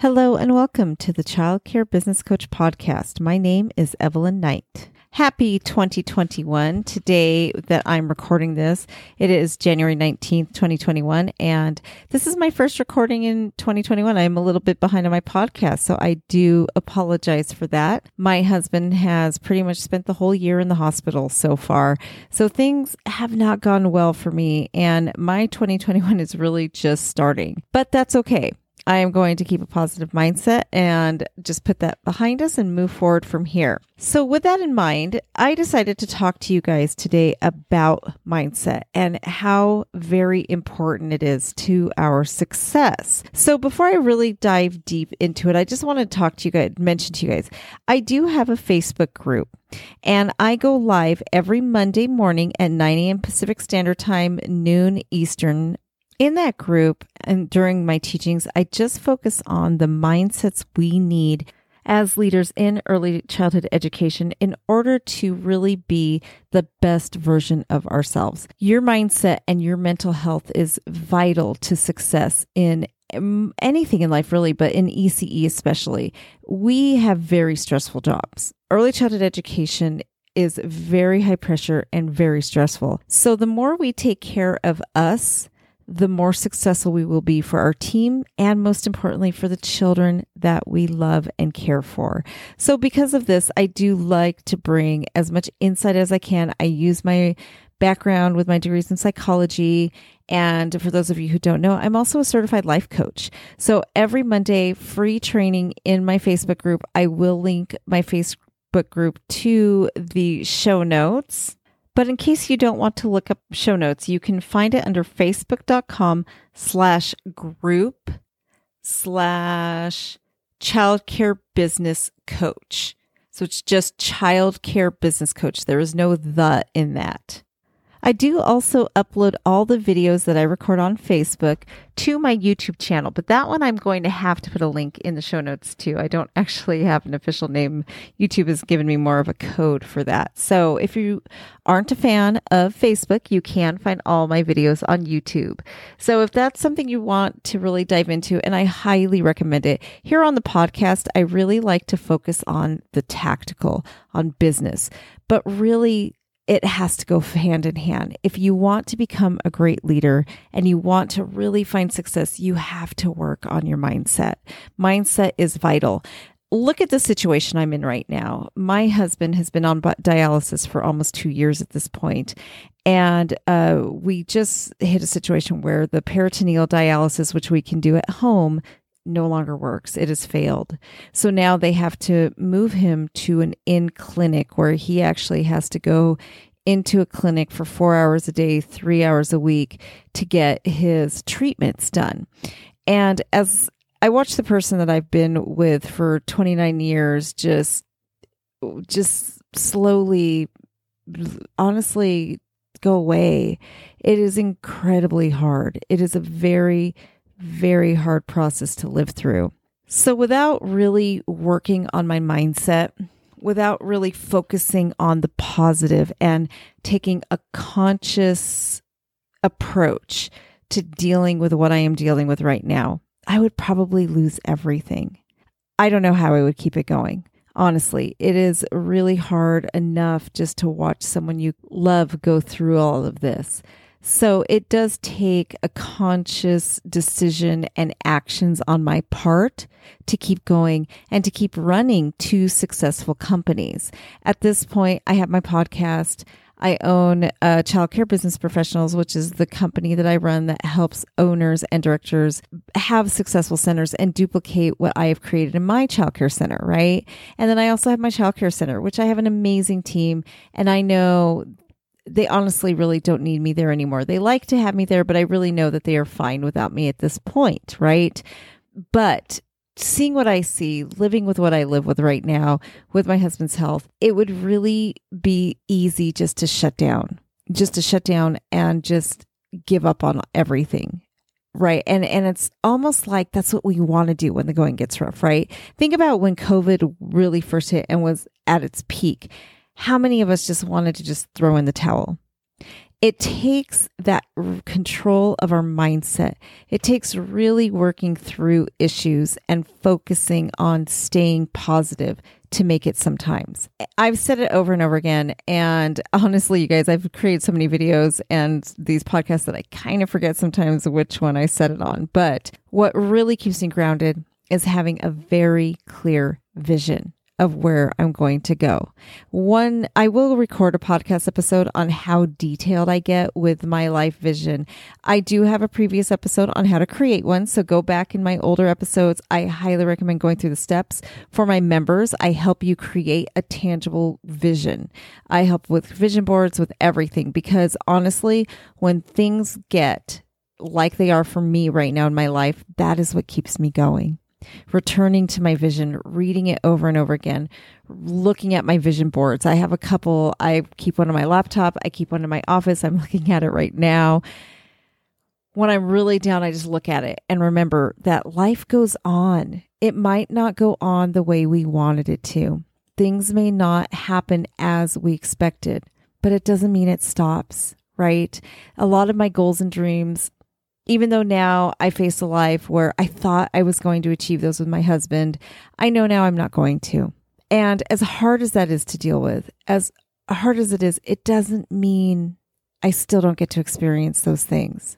Hello and welcome to the Child Care Business Coach podcast. My name is Evelyn Knight. Happy 2021. Today that I'm recording this, it is January 19th, 2021. And this is my first recording in 2021. I'm a little bit behind on my podcast, so I do apologize for that. My husband has pretty much spent the whole year in the hospital so far. So things have not gone well for me. And my 2021 is really just starting, but that's okay. I am going to keep a positive mindset and just put that behind us and move forward from here. So, with that in mind, I decided to talk to you guys today about mindset and how very important it is to our success. So, before I really dive deep into it, I just want to talk to you guys, mention to you guys, I do have a Facebook group. And I go live every Monday morning at 9 a.m. Pacific Standard Time, noon Eastern in that group and during my teachings, I just focus on the mindsets we need as leaders in early childhood education in order to really be the best version of ourselves. Your mindset and your mental health is vital to success in um, anything in life, really, but in ECE especially. We have very stressful jobs. Early childhood education is very high pressure and very stressful. So the more we take care of us, the more successful we will be for our team and most importantly for the children that we love and care for. So because of this, I do like to bring as much insight as I can. I use my background with my degrees in psychology. And for those of you who don't know, I'm also a certified life coach. So every Monday, free training in my Facebook group. I will link my Facebook group to the show notes but in case you don't want to look up show notes, you can find it under facebook.com slash group slash childcare business coach. So it's just childcare business coach. There is no the in that. I do also upload all the videos that I record on Facebook to my YouTube channel, but that one I'm going to have to put a link in the show notes too. I don't actually have an official name. YouTube has given me more of a code for that. So if you aren't a fan of Facebook, you can find all my videos on YouTube. So if that's something you want to really dive into, and I highly recommend it, here on the podcast, I really like to focus on the tactical, on business, but really it has to go hand in hand. If you want to become a great leader and you want to really find success, you have to work on your mindset. Mindset is vital. Look at the situation I'm in right now. My husband has been on dialysis for almost two years at this point, and uh, we just hit a situation where the peritoneal dialysis, which we can do at home, no longer works. It has failed. So now they have to move him to an in clinic where he actually has to go into a clinic for four hours a day, three hours a week to get his treatments done. And as I watch the person that I've been with for 29 years just just slowly honestly go away. It is incredibly hard. It is a very very hard process to live through. So, without really working on my mindset, without really focusing on the positive and taking a conscious approach to dealing with what I am dealing with right now, I would probably lose everything. I don't know how I would keep it going. Honestly, it is really hard enough just to watch someone you love go through all of this. So it does take a conscious decision and actions on my part to keep going and to keep running two successful companies. At this point, I have my podcast. I own uh, Childcare Business Professionals, which is the company that I run that helps owners and directors have successful centers and duplicate what I have created in my childcare center, right? And then I also have my childcare center, which I have an amazing team. And I know they honestly really don't need me there anymore. They like to have me there, but I really know that they are fine without me at this point, right? But seeing what I see, living with what I live with right now with my husband's health, it would really be easy just to shut down, just to shut down and just give up on everything. Right. And and it's almost like that's what we want to do when the going gets rough, right? Think about when COVID really first hit and was at its peak how many of us just wanted to just throw in the towel? it takes that control of our mindset. It takes really working through issues and focusing on staying positive to make it sometimes. I've said it over and over again. And honestly, you guys, I've created so many videos and these podcasts that I kind of forget sometimes which one I said it on. But what really keeps me grounded is having a very clear vision of where I'm going to go. One, I will record a podcast episode on how detailed I get with my life vision. I do have a previous episode on how to create one. So go back in my older episodes. I highly recommend going through the steps. For my members, I help you create a tangible vision. I help with vision boards, with everything, because honestly, when things get like they are for me right now in my life, that is what keeps me going returning to my vision, reading it over and over again, looking at my vision boards. I have a couple. I keep one on my laptop, I keep one in my office. I'm looking at it right now. When I'm really down, I just look at it and remember that life goes on. It might not go on the way we wanted it to. Things may not happen as we expected, but it doesn't mean it stops, right? A lot of my goals and dreams even though now I face a life where I thought I was going to achieve those with my husband, I know now I'm not going to. And as hard as that is to deal with, as hard as it is, it doesn't mean I still don't get to experience those things.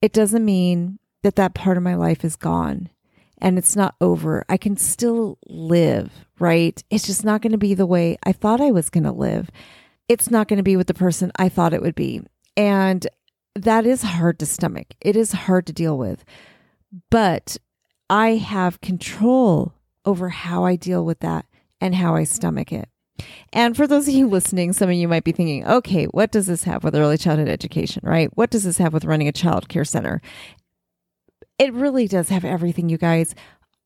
It doesn't mean that that part of my life is gone and it's not over. I can still live, right? It's just not going to be the way I thought I was going to live. It's not going to be with the person I thought it would be. And that is hard to stomach. It is hard to deal with. But I have control over how I deal with that and how I stomach it. And for those of you listening, some of you might be thinking, okay, what does this have with early childhood education, right? What does this have with running a child care center? It really does have everything, you guys.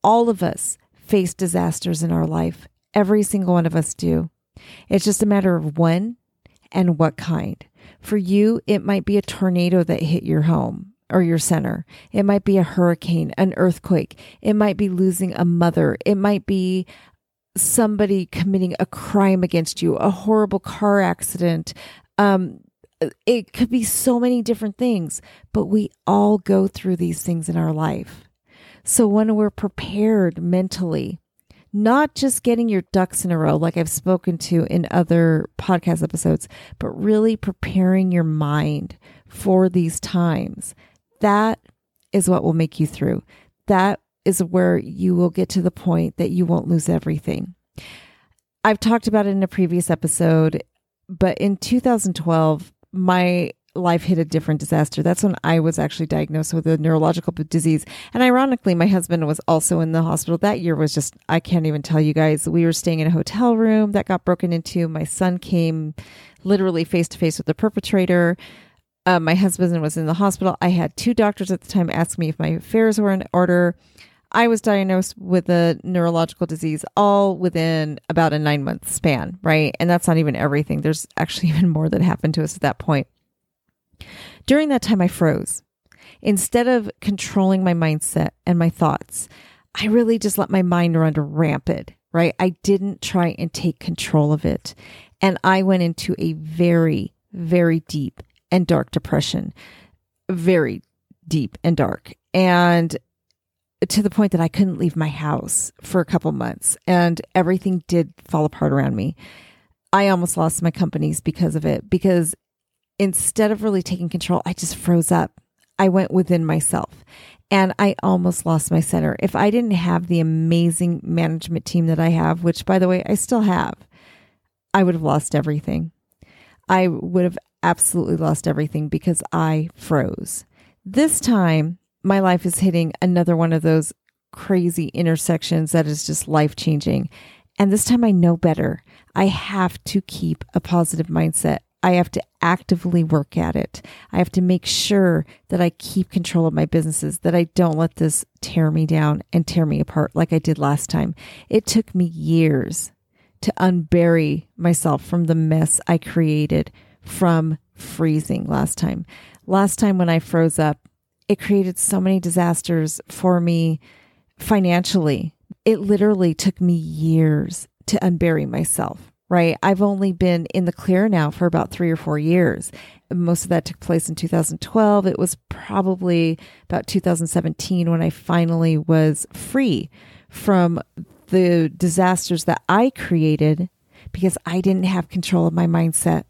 All of us face disasters in our life. Every single one of us do. It's just a matter of when and what kind. For you, it might be a tornado that hit your home or your center. It might be a hurricane, an earthquake. It might be losing a mother. It might be somebody committing a crime against you, a horrible car accident. Um, it could be so many different things, but we all go through these things in our life. So when we're prepared mentally, not just getting your ducks in a row, like I've spoken to in other podcast episodes, but really preparing your mind for these times. That is what will make you through. That is where you will get to the point that you won't lose everything. I've talked about it in a previous episode, but in 2012, my life hit a different disaster. That's when I was actually diagnosed with a neurological disease. And ironically, my husband was also in the hospital. That year was just, I can't even tell you guys. We were staying in a hotel room that got broken into. My son came literally face to face with the perpetrator. Uh, my husband was in the hospital. I had two doctors at the time ask me if my affairs were in order. I was diagnosed with a neurological disease all within about a nine month span, right? And that's not even everything. There's actually even more that happened to us at that point. During that time, I froze. Instead of controlling my mindset and my thoughts, I really just let my mind run rampant, right? I didn't try and take control of it. And I went into a very, very deep and dark depression, very deep and dark. And to the point that I couldn't leave my house for a couple months and everything did fall apart around me. I almost lost my companies because of it because instead of really taking control, I just froze up. I went within myself and I almost lost my center. If I didn't have the amazing management team that I have, which by the way, I still have, I would have lost everything. I would have absolutely lost everything because I froze. This time, my life is hitting another one of those crazy intersections that is just life changing. And this time I know better. I have to keep a positive mindset. I have to actively work at it. I have to make sure that I keep control of my businesses, that I don't let this tear me down and tear me apart like I did last time. It took me years to unbury myself from the mess I created from freezing last time. Last time when I froze up, it created so many disasters for me financially. It literally took me years to unbury myself right? I've only been in the clear now for about three or four years. Most of that took place in 2012. It was probably about 2017 when I finally was free from the disasters that I created because I didn't have control of my mindset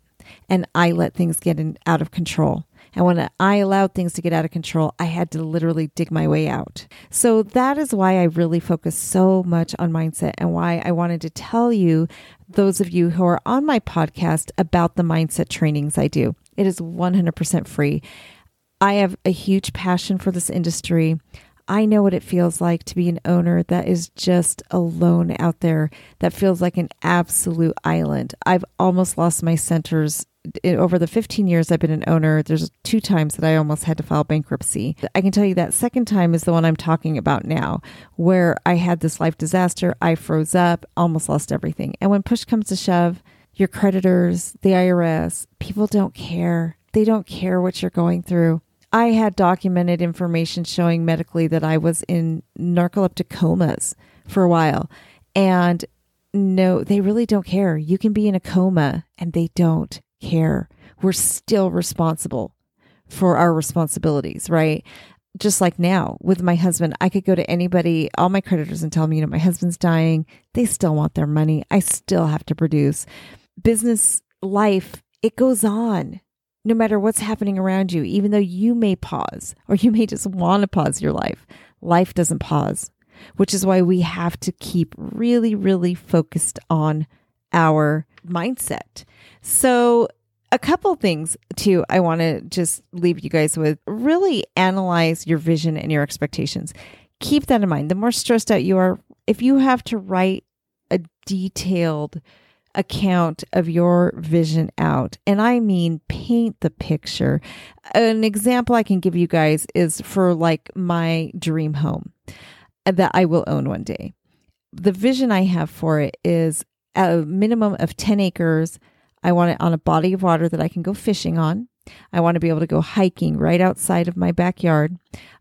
and I let things get in, out of control. And when I allowed things to get out of control, I had to literally dig my way out. So that is why I really focus so much on mindset and why I wanted to tell you, those of you who are on my podcast, about the mindset trainings I do. It is 100% free. I have a huge passion for this industry. I know what it feels like to be an owner that is just alone out there, that feels like an absolute island. I've almost lost my centers over the 15 years I've been an owner, there's two times that I almost had to file bankruptcy. I can tell you that second time is the one I'm talking about now, where I had this life disaster. I froze up, almost lost everything. And when push comes to shove, your creditors, the IRS, people don't care. They don't care what you're going through. I had documented information showing medically that I was in narcoleptic comas for a while. And no, they really don't care. You can be in a coma and they don't care. We're still responsible for our responsibilities, right? Just like now with my husband, I could go to anybody, all my creditors, and tell them, you know, my husband's dying. They still want their money. I still have to produce. Business life, it goes on no matter what's happening around you, even though you may pause or you may just want to pause your life, life doesn't pause, which is why we have to keep really, really focused on our mindset. So, a couple things too, I want to just leave you guys with really analyze your vision and your expectations. Keep that in mind. The more stressed out you are, if you have to write a detailed account of your vision out. And I mean, paint the picture. An example I can give you guys is for like my dream home that I will own one day. The vision I have for it is a minimum of 10 acres. I want it on a body of water that I can go fishing on. I want to be able to go hiking right outside of my backyard.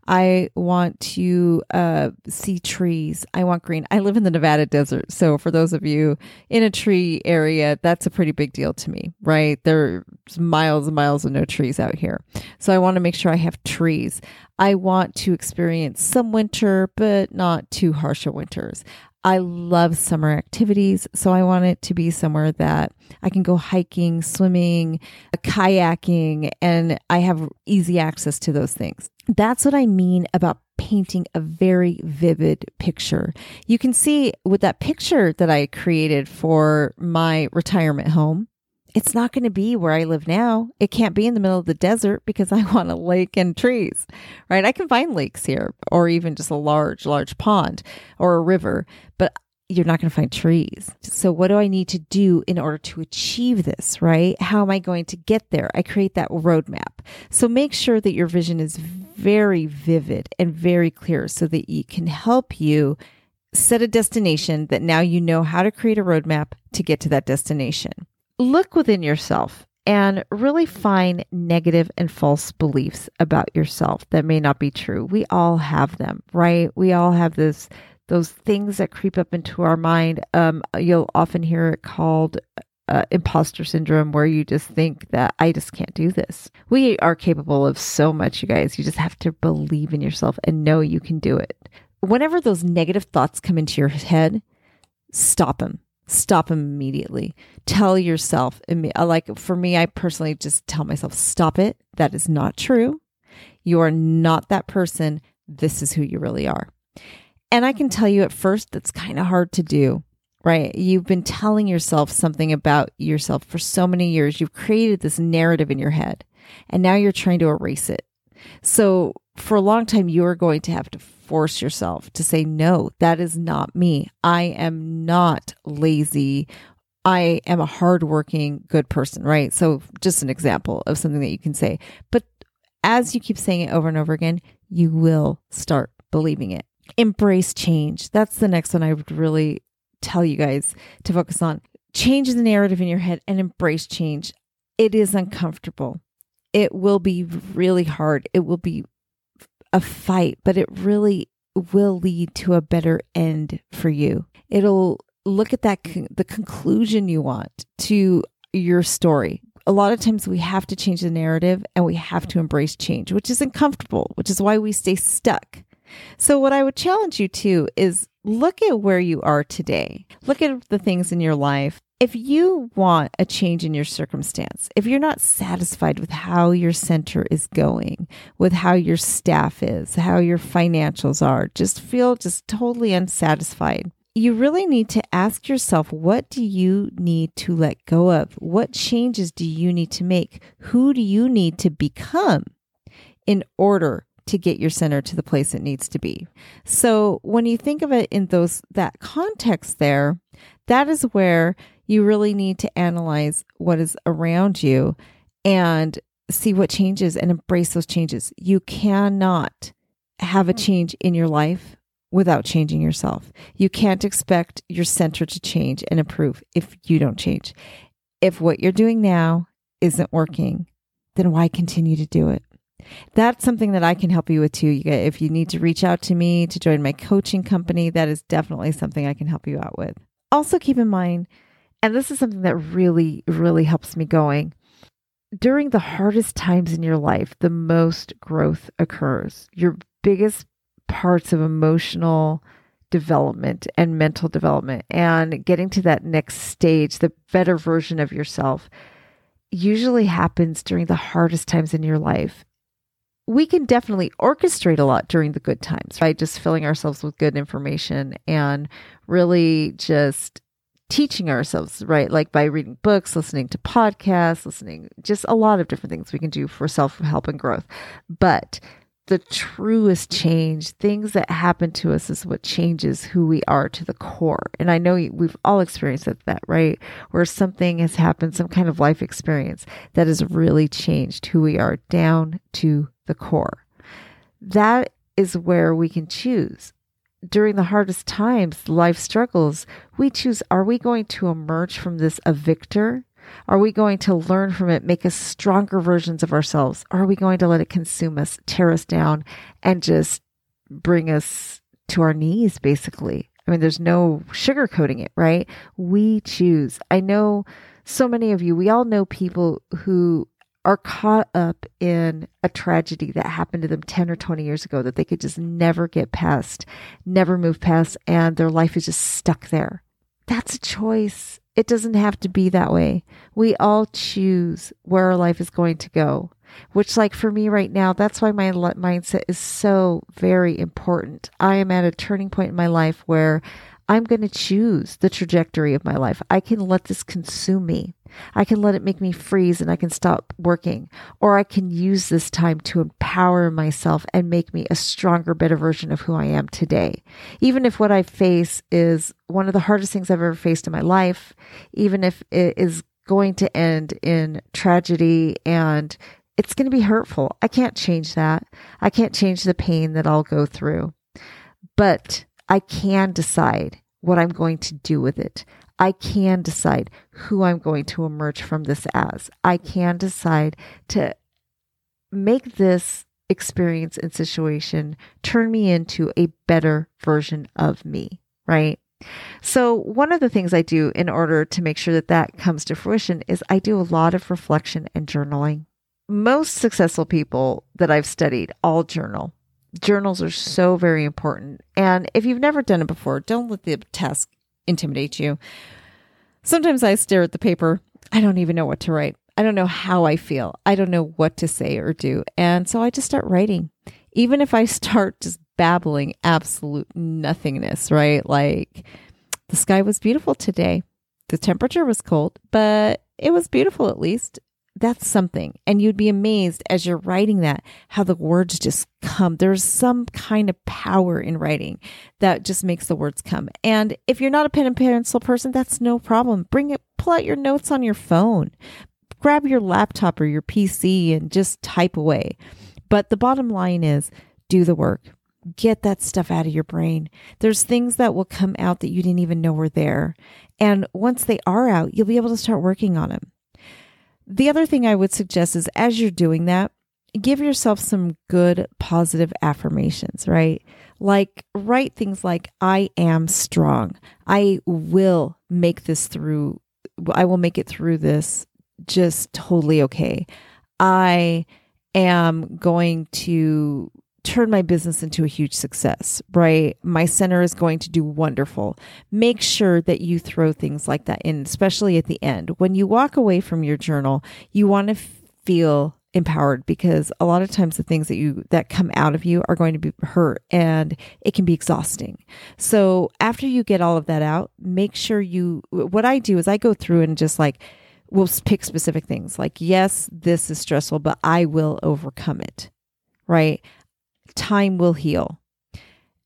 I want to uh, see trees. I want green. I live in the Nevada desert. So, for those of you in a tree area, that's a pretty big deal to me, right? There's miles and miles of no trees out here. So, I want to make sure I have trees. I want to experience some winter, but not too harsh of winters. I love summer activities, so I want it to be somewhere that I can go hiking, swimming, kayaking, and I have easy access to those things. That's what I mean about painting a very vivid picture. You can see with that picture that I created for my retirement home, it's not going to be where I live now. It can't be in the middle of the desert because I want a lake and trees, right? I can find lakes here or even just a large, large pond or a river, but you're not going to find trees. So, what do I need to do in order to achieve this, right? How am I going to get there? I create that roadmap. So, make sure that your vision is very vivid and very clear so that it can help you set a destination that now you know how to create a roadmap to get to that destination look within yourself and really find negative and false beliefs about yourself that may not be true. We all have them, right? We all have this those things that creep up into our mind. Um, you'll often hear it called uh, imposter syndrome, where you just think that I just can't do this. We are capable of so much, you guys. You just have to believe in yourself and know you can do it. Whenever those negative thoughts come into your head, stop them stop immediately. Tell yourself, uh, like for me, I personally just tell myself, stop it. That is not true. You are not that person. This is who you really are. And I can tell you at first, that's kind of hard to do, right? You've been telling yourself something about yourself for so many years. You've created this narrative in your head, and now you're trying to erase it. So for a long time, you are going to have to force yourself to say, no, that is not me. I am not lazy. I am a hardworking, good person, right? So, just an example of something that you can say. But as you keep saying it over and over again, you will start believing it. Embrace change. That's the next one I would really tell you guys to focus on. Change the narrative in your head and embrace change. It is uncomfortable. It will be really hard. It will be a fight, but it really will lead to a better end for you. It'll look at that, the conclusion you want to your story. A lot of times we have to change the narrative and we have to embrace change, which is uncomfortable, which is why we stay stuck. So, what I would challenge you to is look at where you are today. Look at the things in your life. If you want a change in your circumstance, if you're not satisfied with how your center is going, with how your staff is, how your financials are, just feel just totally unsatisfied, you really need to ask yourself what do you need to let go of? What changes do you need to make? Who do you need to become in order to get your center to the place it needs to be? So when you think of it in those that context there, that is where you really need to analyze what is around you and see what changes and embrace those changes. You cannot have a hmm. change in your life without changing yourself. You can't expect your center to change and improve if you don't change. If what you're doing now isn't working, then why continue to do it? That's something that I can help you with too. You if you need to reach out to me to join my coaching company, that is definitely something I can help you out with. Also, keep in mind, and this is something that really, really helps me going. During the hardest times in your life, the most growth occurs. Your biggest parts of emotional development and mental development and getting to that next stage, the better version of yourself, usually happens during the hardest times in your life. We can definitely orchestrate a lot during the good times by just filling ourselves with good information and really just teaching ourselves, right? Like by reading books, listening to podcasts, listening, just a lot of different things we can do for self help and growth. But the truest change, things that happen to us is what changes who we are to the core. And I know we've all experienced that, right? Where something has happened, some kind of life experience that has really changed who we are down to the core. That is where we can choose. During the hardest times, life struggles, we choose are we going to emerge from this a victor are we going to learn from it, make us stronger versions of ourselves? Are we going to let it consume us, tear us down, and just bring us to our knees, basically? I mean, there's no sugarcoating it, right? We choose. I know so many of you, we all know people who are caught up in a tragedy that happened to them 10 or 20 years ago that they could just never get past, never move past, and their life is just stuck there. That's a choice. It doesn't have to be that way. We all choose where our life is going to go, which, like for me right now, that's why my mindset is so very important. I am at a turning point in my life where I'm going to choose the trajectory of my life. I can let this consume me. I can let it make me freeze and I can stop working. Or I can use this time to empower myself and make me a stronger, better version of who I am today. Even if what I face is one of the hardest things I've ever faced in my life, even if it is going to end in tragedy and it's going to be hurtful. I can't change that. I can't change the pain that I'll go through. But I can decide what I'm going to do with it. I can decide who I'm going to emerge from this as. I can decide to make this experience and situation turn me into a better version of me, right? So, one of the things I do in order to make sure that that comes to fruition is I do a lot of reflection and journaling. Most successful people that I've studied all journal. Journals are so very important. And if you've never done it before, don't let the task intimidate you. Sometimes I stare at the paper. I don't even know what to write. I don't know how I feel. I don't know what to say or do. And so I just start writing. Even if I start just babbling absolute nothingness, right? Like the sky was beautiful today. The temperature was cold, but it was beautiful at least that's something. And you'd be amazed as you're writing that how the words just come. There's some kind of power in writing that just makes the words come. And if you're not a pen and pencil person, that's no problem. Bring it, pull out your notes on your phone, grab your laptop or your PC and just type away. But the bottom line is do the work. Get that stuff out of your brain. There's things that will come out that you didn't even know were there. And once they are out, you'll be able to start working on them. The other thing I would suggest is as you're doing that, give yourself some good positive affirmations, right? Like, write things like, I am strong. I will make this through. I will make it through this just totally okay. I am going to turn my business into a huge success, right? My center is going to do wonderful. Make sure that you throw things like that in, especially at the end. When you walk away from your journal, you want to feel empowered because a lot of times the things that you that come out of you are going to be hurt and it can be exhausting. So after you get all of that out, make sure you what I do is I go through and just like we'll pick specific things like yes, this is stressful, but I will overcome it. Right? Time will heal.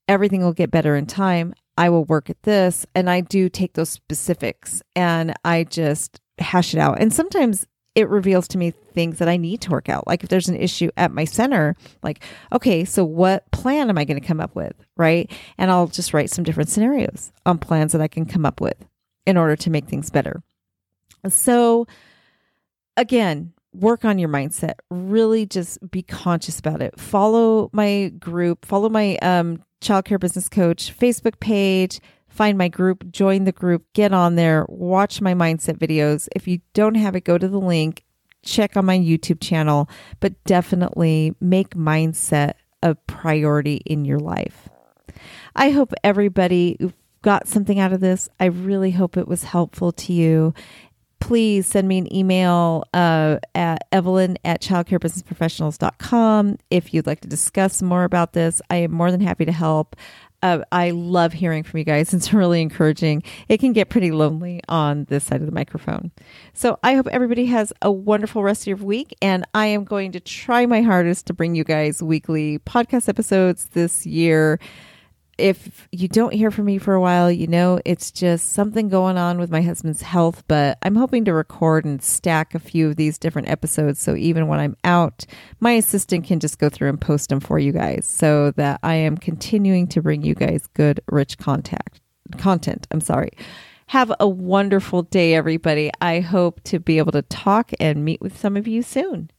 Everything will get better in time. I will work at this. And I do take those specifics and I just hash it out. And sometimes it reveals to me things that I need to work out. Like if there's an issue at my center, like, okay, so what plan am I going to come up with? Right. And I'll just write some different scenarios on plans that I can come up with in order to make things better. So, again, work on your mindset. Really just be conscious about it. Follow my group, follow my um, childcare business coach Facebook page, find my group, join the group, get on there, watch my mindset videos. If you don't have it, go to the link, check on my YouTube channel, but definitely make mindset a priority in your life. I hope everybody got something out of this. I really hope it was helpful to you please send me an email uh, at evelyn at childcarebusinessprofessionals.com if you'd like to discuss more about this. I am more than happy to help. Uh, I love hearing from you guys. It's really encouraging. It can get pretty lonely on this side of the microphone. So I hope everybody has a wonderful rest of your week. And I am going to try my hardest to bring you guys weekly podcast episodes this year if you don't hear from me for a while, you know it's just something going on with my husband's health. But I'm hoping to record and stack a few of these different episodes so even when I'm out, my assistant can just go through and post them for you guys so that I am continuing to bring you guys good, rich contact content. I'm sorry. Have a wonderful day, everybody. I hope to be able to talk and meet with some of you soon.